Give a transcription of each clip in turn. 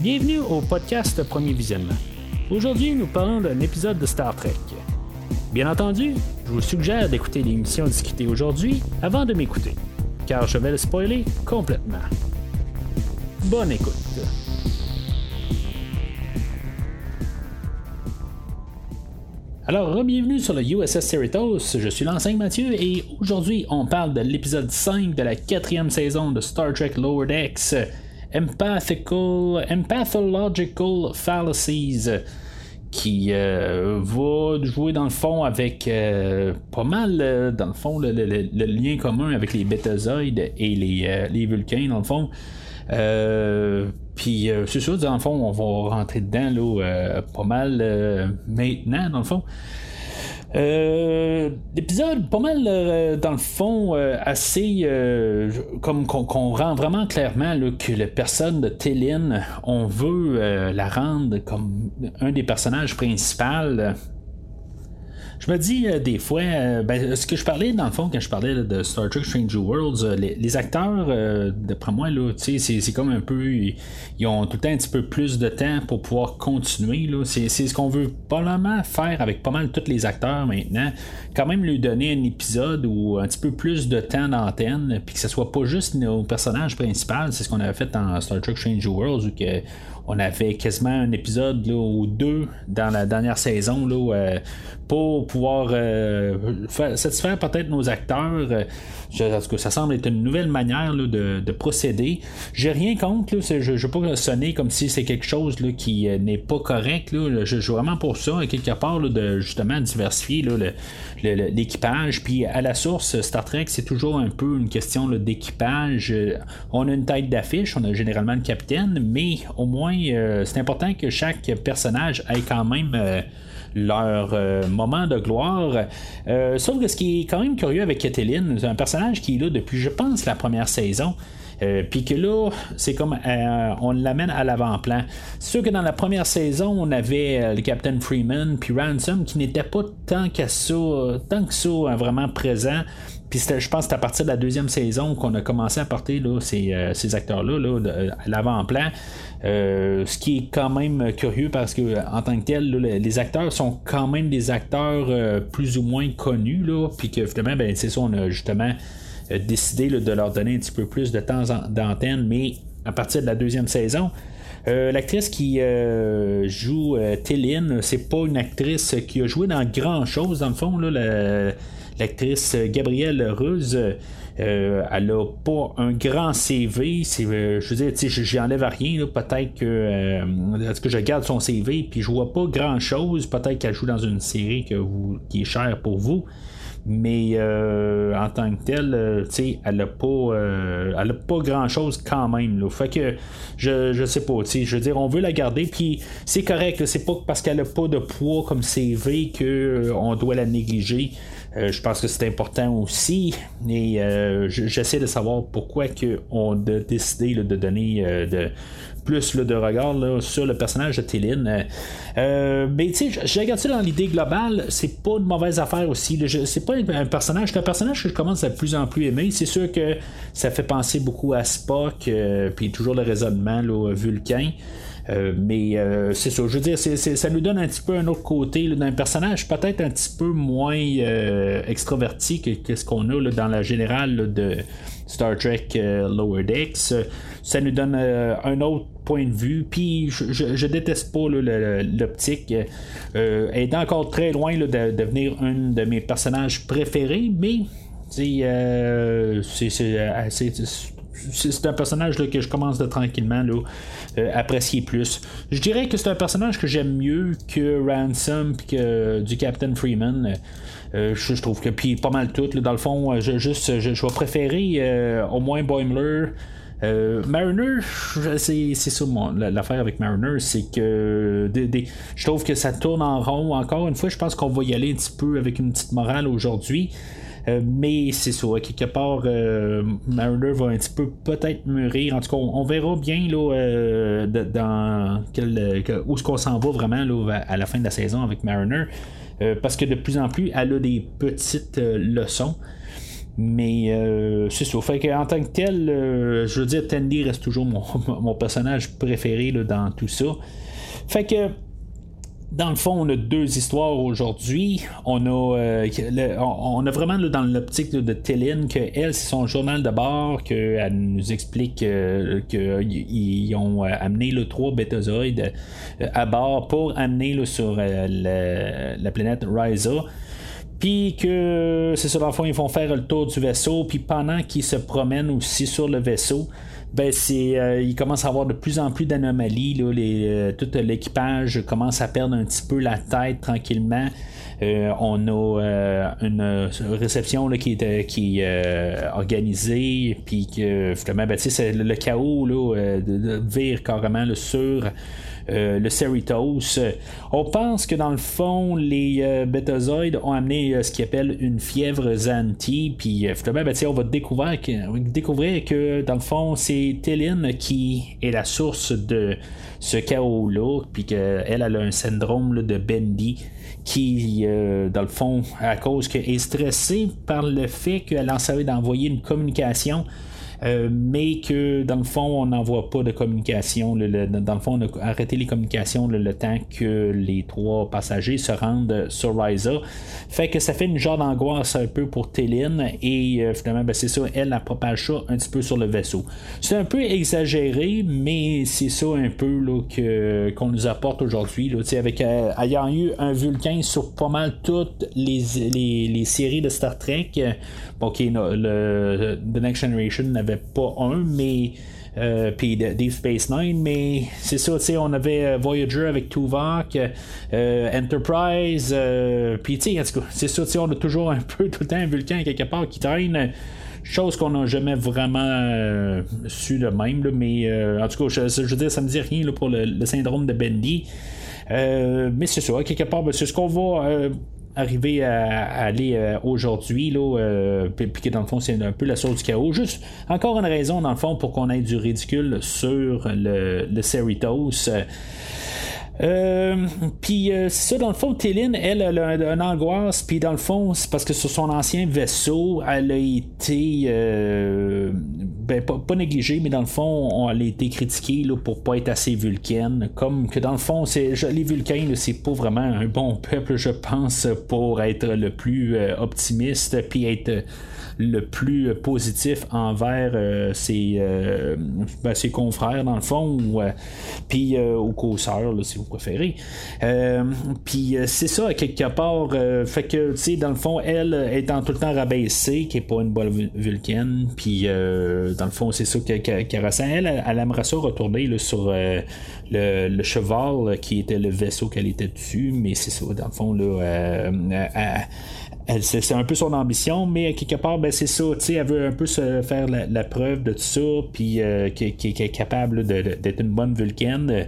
Bienvenue au podcast Premier Visionnement. Aujourd'hui, nous parlons d'un épisode de Star Trek. Bien entendu, je vous suggère d'écouter l'émission discutée aujourd'hui avant de m'écouter, car je vais le spoiler complètement. Bonne écoute. Alors, bienvenue sur le USS Cerritos, je suis l'enseigne Mathieu et aujourd'hui on parle de l'épisode 5 de la quatrième saison de Star Trek Lower Decks, Empathical, Empathological Fallacies, qui euh, va jouer dans le fond avec euh, pas mal, euh, dans le fond, le, lien commun avec les bétazoïdes et les, les vulcains, dans le fond. Puis euh, c'est ça, dans le fond, on va rentrer dedans là, euh, pas mal euh, maintenant, dans le fond. L'épisode, pas mal dans le fond, assez comme qu'on rend vraiment clairement que la personne de Télin, on veut la rendre comme un des personnages principaux je me dis euh, des fois, euh, ben, ce que je parlais dans le fond quand je parlais de Star Trek Strange Worlds, euh, les, acteurs, d'après moi, là, c'est, comme un peu. Ils, ont tout le temps un petit peu plus de temps pour pouvoir continuer. C'est, ce qu'on veut probablement faire avec pas mal tous les acteurs maintenant. Quand même lui donner un épisode ou un petit peu plus de temps d'antenne, puis que ce soit pas juste nos personnages principaux. C'est ce qu'on avait fait dans Star Trek Strange Worlds, où que on avait quasiment un épisode là, ou deux dans la dernière saison euh, pour pouvoir euh, satisfaire peut-être nos acteurs. Euh, parce que ça semble être une nouvelle manière de, procéder. J'ai rien contre, je ne veux pas sonner comme si c'est quelque chose qui n'est pas correct. Je joue vraiment pour ça, quelque part, de justement diversifier l'équipage. Puis à la source, Star Trek, c'est toujours un peu une question d'équipage. On a une tête d'affiche, on a généralement le capitaine, mais au moins euh, c'est important que chaque personnage ait quand même euh, leur euh, moment de gloire. sauf que ce qui est quand même curieux avec Kathleen, c'est un personnage qui est là depuis, je pense, la première saison. Puis que là, c'est comme on l'amène à l'avant-plan. C'est sûr que dans la première saison, on avait le Captain Freeman puis Ransom qui n'était pas tant que ça, tant que ça vraiment présent. Puis je pense que c'est à partir de la deuxième saison qu'on a commencé à porter là, ces, ces acteurs-là là, à l'avant-plan. Euh, ce qui est quand même curieux parce que en tant que tel, les acteurs sont quand même des acteurs euh, plus ou moins connus, là, puis que finalement, ben, c'est ça, on a justement euh, décidé de leur donner un petit peu plus de temps d'antenne, mais à partir de la deuxième saison. L'actrice qui joue Téline, c'est pas une actrice qui a joué dans grand chose, dans le fond. L'actrice Gabrielle Ruse, euh, elle a pas un grand CV. Euh, je veux dire, j'enlève rien. Peut-être que, euh, que je garde son CV puis je vois pas grand chose. Peut-être qu'elle joue dans une série qui est chère pour vous. Mais en tant que telle, elle n'a pas, a pas grand chose quand même. Que je, je sais pas. Je veux dire, on veut la garder. Puis c'est correct. C'est pas parce qu'elle a pas de poids comme CV qu'on doit la négliger. Euh, je pense que c'est important aussi. Et euh, j'essaie de savoir pourquoi on a décidé de donner euh, de plus de regard sur le personnage de Téline. mais tu sais, j'ai regardé ça dans l'idée globale, c'est pas une mauvaise affaire aussi. C'est pas un personnage, c'est un personnage que je commence à de plus en plus aimer. C'est sûr que ça fait penser beaucoup à Spock, puis toujours le raisonnement là, vulcain. Euh, mais euh, c'est ça, je veux dire, ça nous donne un petit peu un autre côté d'un personnage peut-être un petit peu moins euh, extraverti que, ce qu'on a dans la générale de Star Trek Lower Decks. Ça nous donne un autre point de vue. Puis je, déteste pas l'optique. elle est encore très loin de, devenir un de mes personnages préférés, mais c'est c'est un personnage que je commence de tranquillement là, euh, apprécier plus. Je dirais que c'est un personnage que j'aime mieux que Ransom et que du Captain Freeman. Euh, je, trouve que puis pas mal tout. dans le fond, euh, je, juste je, vais préférer au moins Boimler. Mariner, c'est, ça l'affaire avec Mariner, c'est que je trouve que ça tourne en rond. Encore une fois, je pense qu'on va y aller un petit peu avec une petite morale aujourd'hui. Euh, mais c'est ça, quelque part, euh, Mariner va un petit peu peut-être mûrir. En tout cas, on, verra bien là, euh, dans où est-ce qu'on s'en va vraiment là, à la fin de la saison avec Mariner. parce que de plus en plus, elle a des petites leçons. Mais c'est ça. Fait en tant que tel, je veux dire, Tandy reste toujours mon, personnage préféré dans tout ça. Fait que dans le fond, on a deux histoires aujourd'hui. On a, euh, on a vraiment dans l'optique de Téline que elle, c'est son journal de bord, qu'elle nous explique euh, qu'ils ont euh, amené le trois bétazoïdes à bord pour amener sur la, planète Ryza. Puis que c'est le fond, ils vont faire le tour du vaisseau. Puis pendant qu'ils se promènent aussi sur le vaisseau, ben c'est euh, il commence à avoir de plus en plus d'anomalies. Là, euh, tout l'équipage commence à perdre un petit peu la tête tranquillement. Euh, on a une réception là, qui est qui, organisée, puis que finalement, ben, le, le chaos là, de, vire carrément sur euh, le Cerritos. On pense que dans le fond, les euh, bétazoïdes ont amené euh, ce qu'ils appellent une fièvre Zanti, puis finalement, ben, on va découvrir que, découvrir que dans le fond, c'est Téline qui est la source de ce chaos-là, puis qu'elle elle a un syndrome de Bendy qui, dans le fond, à cause qu'elle est stressée par le fait qu'elle en savait d'envoyer une communication euh, mais que dans le fond, on n'envoie pas de communication. dans le fond, on a arrêté les communications le, temps que les trois passagers se rendent sur Ryza. Fait que ça fait une genre d'angoisse un peu pour Téline et euh, finalement, ben, c'est ça, elle, la propage ça un petit peu sur le vaisseau. C'est un peu exagéré, mais c'est ça un peu que, qu'on nous apporte aujourd'hui. avec euh, ayant eu un Vulcain sur pas mal toutes les, les, séries de Star Trek. ok, le, The Next Generation pas un, mais. Euh, puis Deep Space Nine, mais c'est ça, tu sais, on avait euh, Voyager avec Tuvok, euh, Enterprise, puis tu sais, c'est ça, tu sais, on a toujours un peu tout le temps un vulcan quelque part qui traîne. Chose qu'on n'a jamais vraiment su de même, mais en tout cas, je, veux dire, ça me dit rien pour le, syndrome de Bendy. mais c'est ça, quelque part, ben, c'est ce qu'on va arriver à, aller euh, aujourd'hui, là, euh, dans le fond, c'est un peu la source du chaos. Juste encore une raison, dans le fond, pour qu'on ait du ridicule sur le, le Cerritos. Euh, puis euh, ça, dans le fond, Téline, elle, elle a une angoisse, puis dans le fond, c'est parce que sur son ancien vaisseau, elle a été euh, ben, pas, négligée, mais dans le fond, elle a été critiquée là, pour pas être assez vulcaine. Comme que dans le fond, c'est les Vulcains, c'est pas vraiment un bon peuple, je pense, pour être le plus optimiste, puis être le plus positif envers euh, euh, ben, ses, confrères, dans le fond, ou euh, puis aux causeurs, si vous préférez. puis c'est ça, quelque part, fait que, tu sais, dans le fond, elle étant tout le temps rabaissée, qui est pas une bonne vulcaine, puis dans le fond, c'est ça qu'elle ressent. Elle, elle aimerait ça retourner sur le, cheval qui était le vaisseau qu'elle était dessus, mais c'est ça, dans le fond, là, c'est un peu son ambition, mais quelque part, ben, c'est ça. Elle veut un peu se faire la, preuve de tout ça, puis euh, est capable d'être une bonne vulcaine.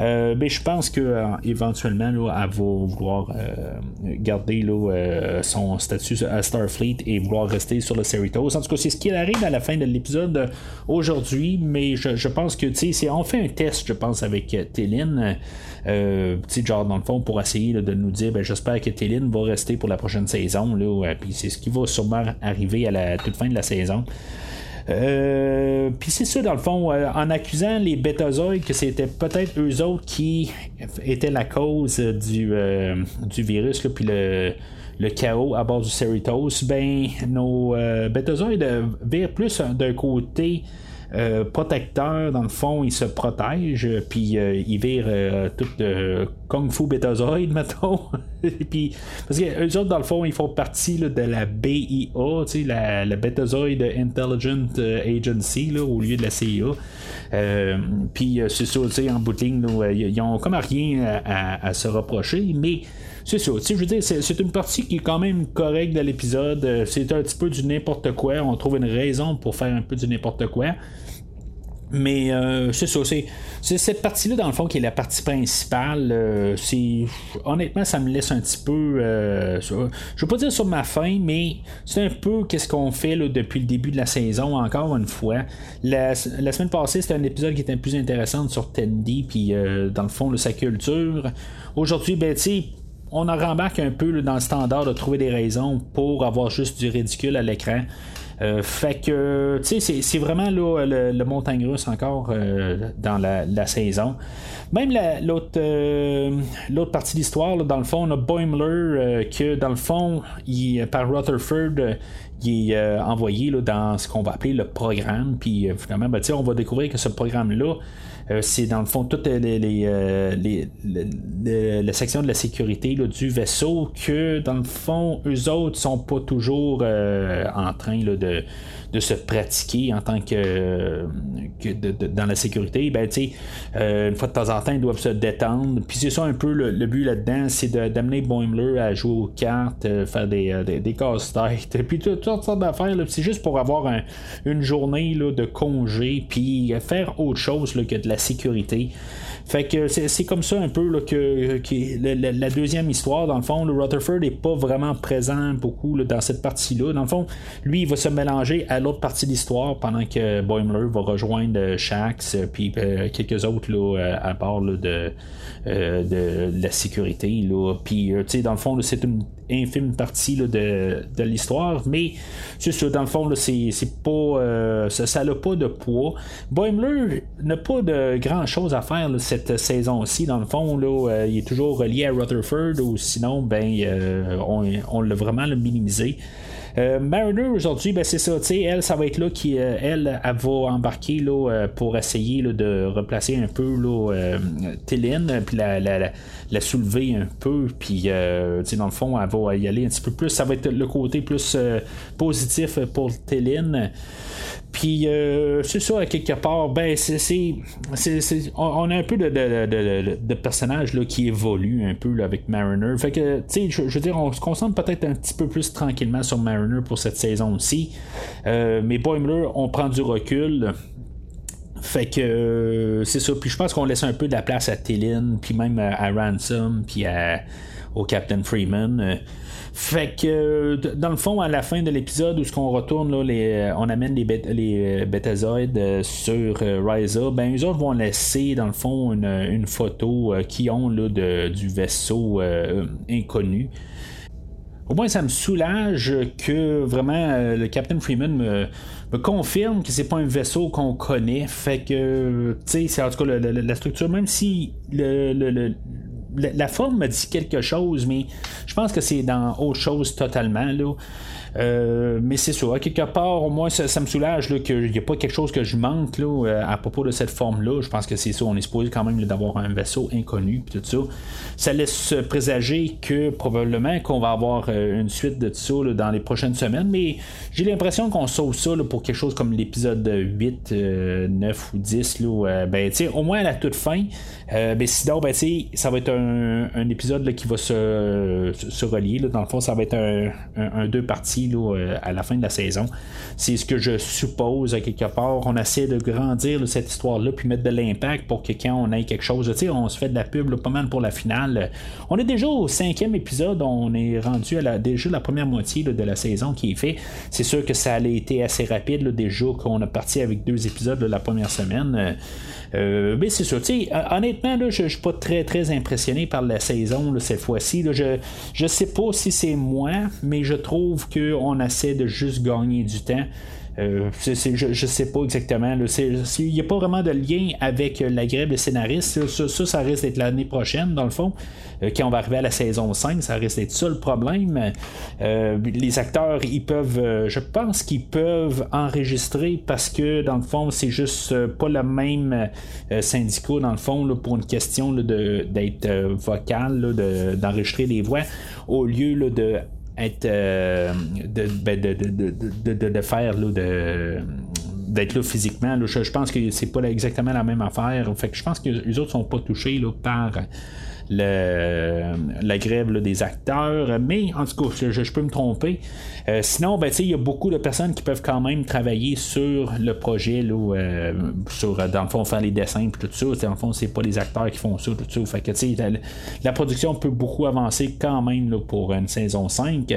Euh, ben, je pense que euh, éventuellement, elle va vouloir garder son statut à Starfleet et vouloir rester sur le Cerritos. En tout cas, c'est ce qui arrive à la fin de l'épisode aujourd'hui, mais je, pense que on fait un test, je pense, avec Téline. Euh, genre dans le fond pour essayer de nous dire ben, j'espère que Téline va rester pour la prochaine saison là, puis c'est ce qui va sûrement arriver à la toute fin de la saison. Euh, puis c'est ça, dans le fond, euh, en accusant les bétazoïdes que c'était peut-être eux autres qui étaient la cause du, du virus, puis le, le, chaos à bord du Cerritos, ben nos bétazoïdes virent plus d'un côté euh, protecteur, dans le fond, il se protège, puis euh, il vire euh, tout Kung Fu Betazoid, mettons. puis, parce que eux autres, dans le fond, ils font partie de la BIA, la, la Betazoid Intelligent Agency, là, au lieu de la CIA. puis c'est ça, en bout de ligne, ils ont comme rien à, se reprocher, mais c'est ça. Je veux dire, c'est une partie qui est quand même correcte de l'épisode. C'est un petit peu du n'importe quoi. On trouve une raison pour faire un peu du n'importe quoi. Mais euh, c'est ça, c'est, cette partie-là, dans le fond, qui est la partie principale. Euh, c'est Honnêtement, ça me laisse un petit peu. Euh, je veux pas dire sur ma fin, mais c'est un peu qu'est-ce qu'on fait depuis le début de la saison, encore une fois. La, semaine passée, c'était un épisode qui était plus intéressant sur Tandy, puis dans le fond, de sa culture. Aujourd'hui, ben, on en rembarque un peu dans le standard de trouver des raisons pour avoir juste du ridicule à l'écran. Euh, fait que, tu sais, c'est vraiment là, le, montagne russe encore euh, dans la, saison. Même l'autre l'autre partie de l'histoire, dans le fond, on a Boimler que, dans le fond, il, par Rutherford, il est envoyé là, dans ce qu'on va appeler le programme. Puis finalement, ben, on va découvrir que ce programme-là, euh, c'est dans le fond toutes les, les, euh, sections de la sécurité du vaisseau que dans le fond, eux autres sont pas toujours euh, en train de de se pratiquer en tant que, dans la sécurité, ben, euh, une fois de temps en temps, ils doivent se détendre. Puis c'est ça un peu le, but là-dedans, c'est d'amener Boimler à jouer aux cartes, euh, faire des, euh, des, des casse-têtes, puis toutes, sortes d'affaires. C'est juste pour avoir une journée là, de congé, puis faire autre chose que de la sécurité. Fait que c'est comme ça un peu là, que, la, deuxième histoire, dans le fond, le Rutherford n'est pas vraiment présent beaucoup dans cette partie-là. Dans le fond, lui, il va se mélanger à l'autre partie de l'histoire pendant que Boimler va rejoindre Shax puis euh, quelques autres là, euh, à part de, euh, de, la sécurité. Là. Tu sais, dans le fond, c'est une infime partie de, de l'histoire, mais dans le fond, c'est, pas. ça n'a pas de poids. Boimler n'a pas de grand chose à faire cette saison-ci. Dans le fond, là, il est toujours relié à Rutherford, ou sinon, ben, on l'a vraiment minimisé. Euh, Mariner aujourd'hui, ben, c'est ça, elle, ça va être là qui, euh, elle, elle, va embarquer là, euh, pour essayer de replacer un peu là, Téline, puis la, la, la, soulever un peu, puis dans le fond, elle va y aller un petit peu plus. Ça va être le côté plus positif pour Téline. Puis euh, c'est ça, quelque part, ben c'est, on, a un peu de, de, de, personnages qui évoluent un peu avec Mariner. Fait que, tu sais, je, veux dire, on se concentre peut-être un petit peu plus tranquillement sur Mariner pour cette saison aussi. Euh, mais Boimler, on prend du recul. Fait que euh, c'est ça. Puis je pense qu'on laisse un peu de la place à Tillin, puis même à, Ransom, puis au Captain Freeman. Fait que, dans le fond, à la fin de l'épisode où ce qu'on retourne, là, les, on amène les, les bétazoïdes euh, sur euh, Ryza, ben, eux autres vont laisser, dans le fond, une, photo euh, qui ont là, de, du vaisseau inconnu. Au moins, ça me soulage que vraiment le Captain Freeman me, confirme que c'est pas un vaisseau qu'on connaît. Fait que, tu sais, en tout cas la, structure, même si le, la, forme me dit quelque chose, mais je pense que c'est dans autre chose totalement. Euh, mais c'est ça, à quelque part, au moins, ça, me soulage qu'il n'y a pas quelque chose que je manque euh, à propos de cette forme-là. Je pense que c'est ça, on est supposé quand même d'avoir un vaisseau inconnu, tout ça. Ça laisse présager que probablement qu'on va avoir euh, une suite de ça dans les prochaines semaines, mais j'ai l'impression qu'on sauve ça pour quelque chose comme l'épisode 8, 9 ou 10. Là, ben, au moins à la toute fin. mais sinon, ben, ça va être un, épisode qui va se, se relier. Dans le fond, ça va être un, un deux parties euh, à la fin de la saison. C'est ce que je suppose à quelque part. On essaie de grandir cette histoire-là puis mettre de l'impact pour que quand on ait quelque chose, on se fait de la pub pas mal pour la finale. On est déjà au cinquième épisode, on est rendu à la, déjà la première moitié de la saison qui est fait. C'est sûr que ça a été assez rapide déjà qu'on a parti avec deux épisodes de la première semaine. Euh, mais c'est sûr, honnêtement, là, je, ne suis pas très très impressionné par la saison cette fois-ci. Je, je sais pas si c'est moi, mais je trouve qu'on essaie de juste gagner du temps. Euh, je, ne sais pas exactement. Il n'y a pas vraiment de lien avec la grève des scénaristes. Ça, ça, risque d'être l'année prochaine, dans le fond. Euh, quand on va arriver à la saison 5, ça risque d'être ça le problème. Euh, les acteurs, ils peuvent. je pense qu'ils peuvent enregistrer parce que, dans le fond, c'est juste pas le même syndicat, dans le fond, pour une question d'être vocal, d'enregistrer les voix, au lieu de être euh, ben, de, de, de, de, faire de d'être là physiquement. je, pense que c'est pas exactement la même affaire. Fait je pense que les autres sont pas touchés là, par la grève des acteurs. Mais en tout cas, je, peux me tromper. Euh, sinon, ben, il y a beaucoup de personnes qui peuvent quand même travailler sur le projet, là, euh, sur, dans le fond, faire les dessins et tout ça. Dans le fond, c'est pas les acteurs qui font ça, tout ça. Fait que, la, la, production peut beaucoup avancer quand même pour une saison 5.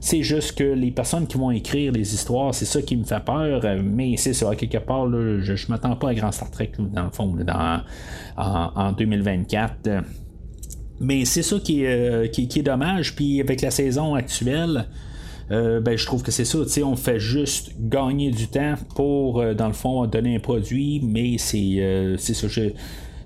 C'est juste que les personnes qui vont écrire les histoires, c'est ça qui me fait peur. Mais c'est ça, quelque part, je, je m'attends pas à Grand Star Trek, dans le fond, dans, en 2024. Mais c'est ça qui est, qui, est dommage. Puis avec la saison actuelle, ben, je trouve que c'est ça. On fait juste gagner du temps pour, dans le fond, donner un produit, mais c'est, c'est ça.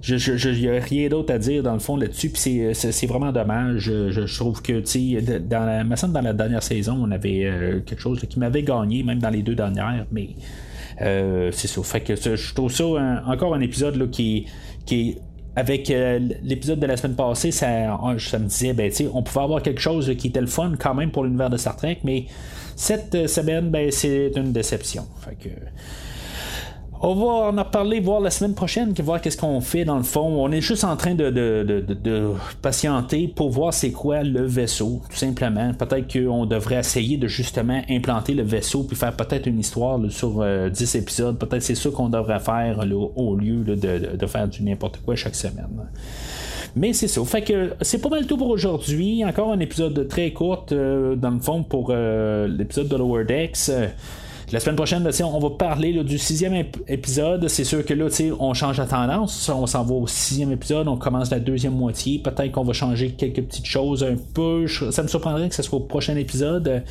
Je, je n'y a rien d'autre à dire dans le fond là-dessus. Puis c'est vraiment dommage. Je, trouve que, tu sais, dans la, dans la dernière saison, on avait euh, quelque chose qui m'avait gagné, même dans les deux dernières, mais euh, c'est ça. Fait que je trouve ça encore un épisode là, qui, qui avec euh, l'épisode de la semaine passée, ça, ça me disait, ben, on pouvait avoir quelque chose qui était le fun quand même pour l'univers de Star Trek, mais cette semaine, ben, c'est une déception. Fait que, on va en reparler, voir la semaine prochaine, voir qu'est-ce qu'on fait dans le fond. On est juste en train de, patienter pour voir c'est quoi le vaisseau, tout simplement. Peut-être qu'on devrait essayer de justement implanter le vaisseau puis faire peut-être une histoire sur 10 euh, épisodes. Peut-être c'est ça qu'on devrait faire au lieu de, faire du n'importe quoi chaque semaine. Mais c'est ça. Fait que c'est pas mal tout pour aujourd'hui. Encore un épisode très court, euh, dans le fond, pour euh, l'épisode de Lower Decks. La semaine prochaine, on va parler du sixième épisode. C'est sûr que là, on change la tendance. On s'en va au sixième épisode. On commence la deuxième moitié. Peut-être qu'on va changer quelques petites choses un peu. Ça me surprendrait que ce soit au prochain épisode.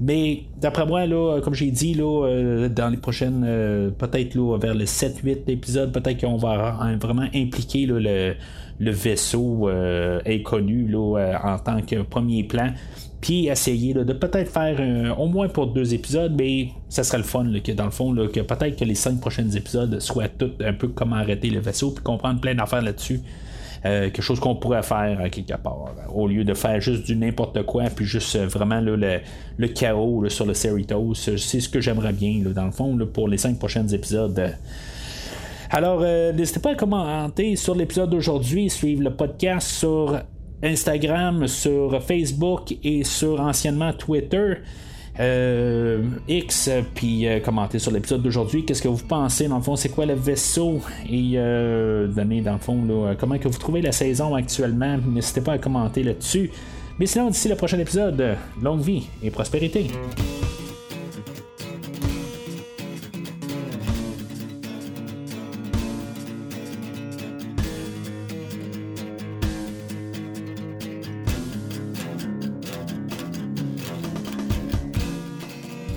Mais d'après moi, là, comme j'ai dit, là, euh, dans les prochaines, euh, peut-être vers le 7-8 épisodes, peut-être qu'on va vraiment impliquer le, vaisseau euh, inconnu là, en tant que premier plan puis essayer de peut-être faire au moins pour deux épisodes, mais ça serait le fun que dans le fond, que peut-être que les cinq prochains épisodes soient tout un peu comment arrêter le vaisseau, puis comprendre plein d'affaires là-dessus. Euh, quelque chose qu'on pourrait faire à quelque part, au lieu de faire juste du n'importe quoi, puis juste euh, vraiment le, le, chaos sur le Cerritos. C'est ce que j'aimerais bien, dans le fond, pour les cinq prochains épisodes. Alors, euh, n'hésitez pas à commenter sur l'épisode d'aujourd'hui, suivre le podcast sur Instagram, sur Facebook et sur anciennement Twitter. Euh, X, puis euh, commenter sur l'épisode d'aujourd'hui. Qu'est-ce que vous pensez, dans le fond, c'est quoi le vaisseau? Et euh, donner, dans le fond, comment que vous trouvez la saison actuellement? N'hésitez pas à commenter là-dessus. Mais sinon, d'ici le prochain épisode, longue vie et prospérité.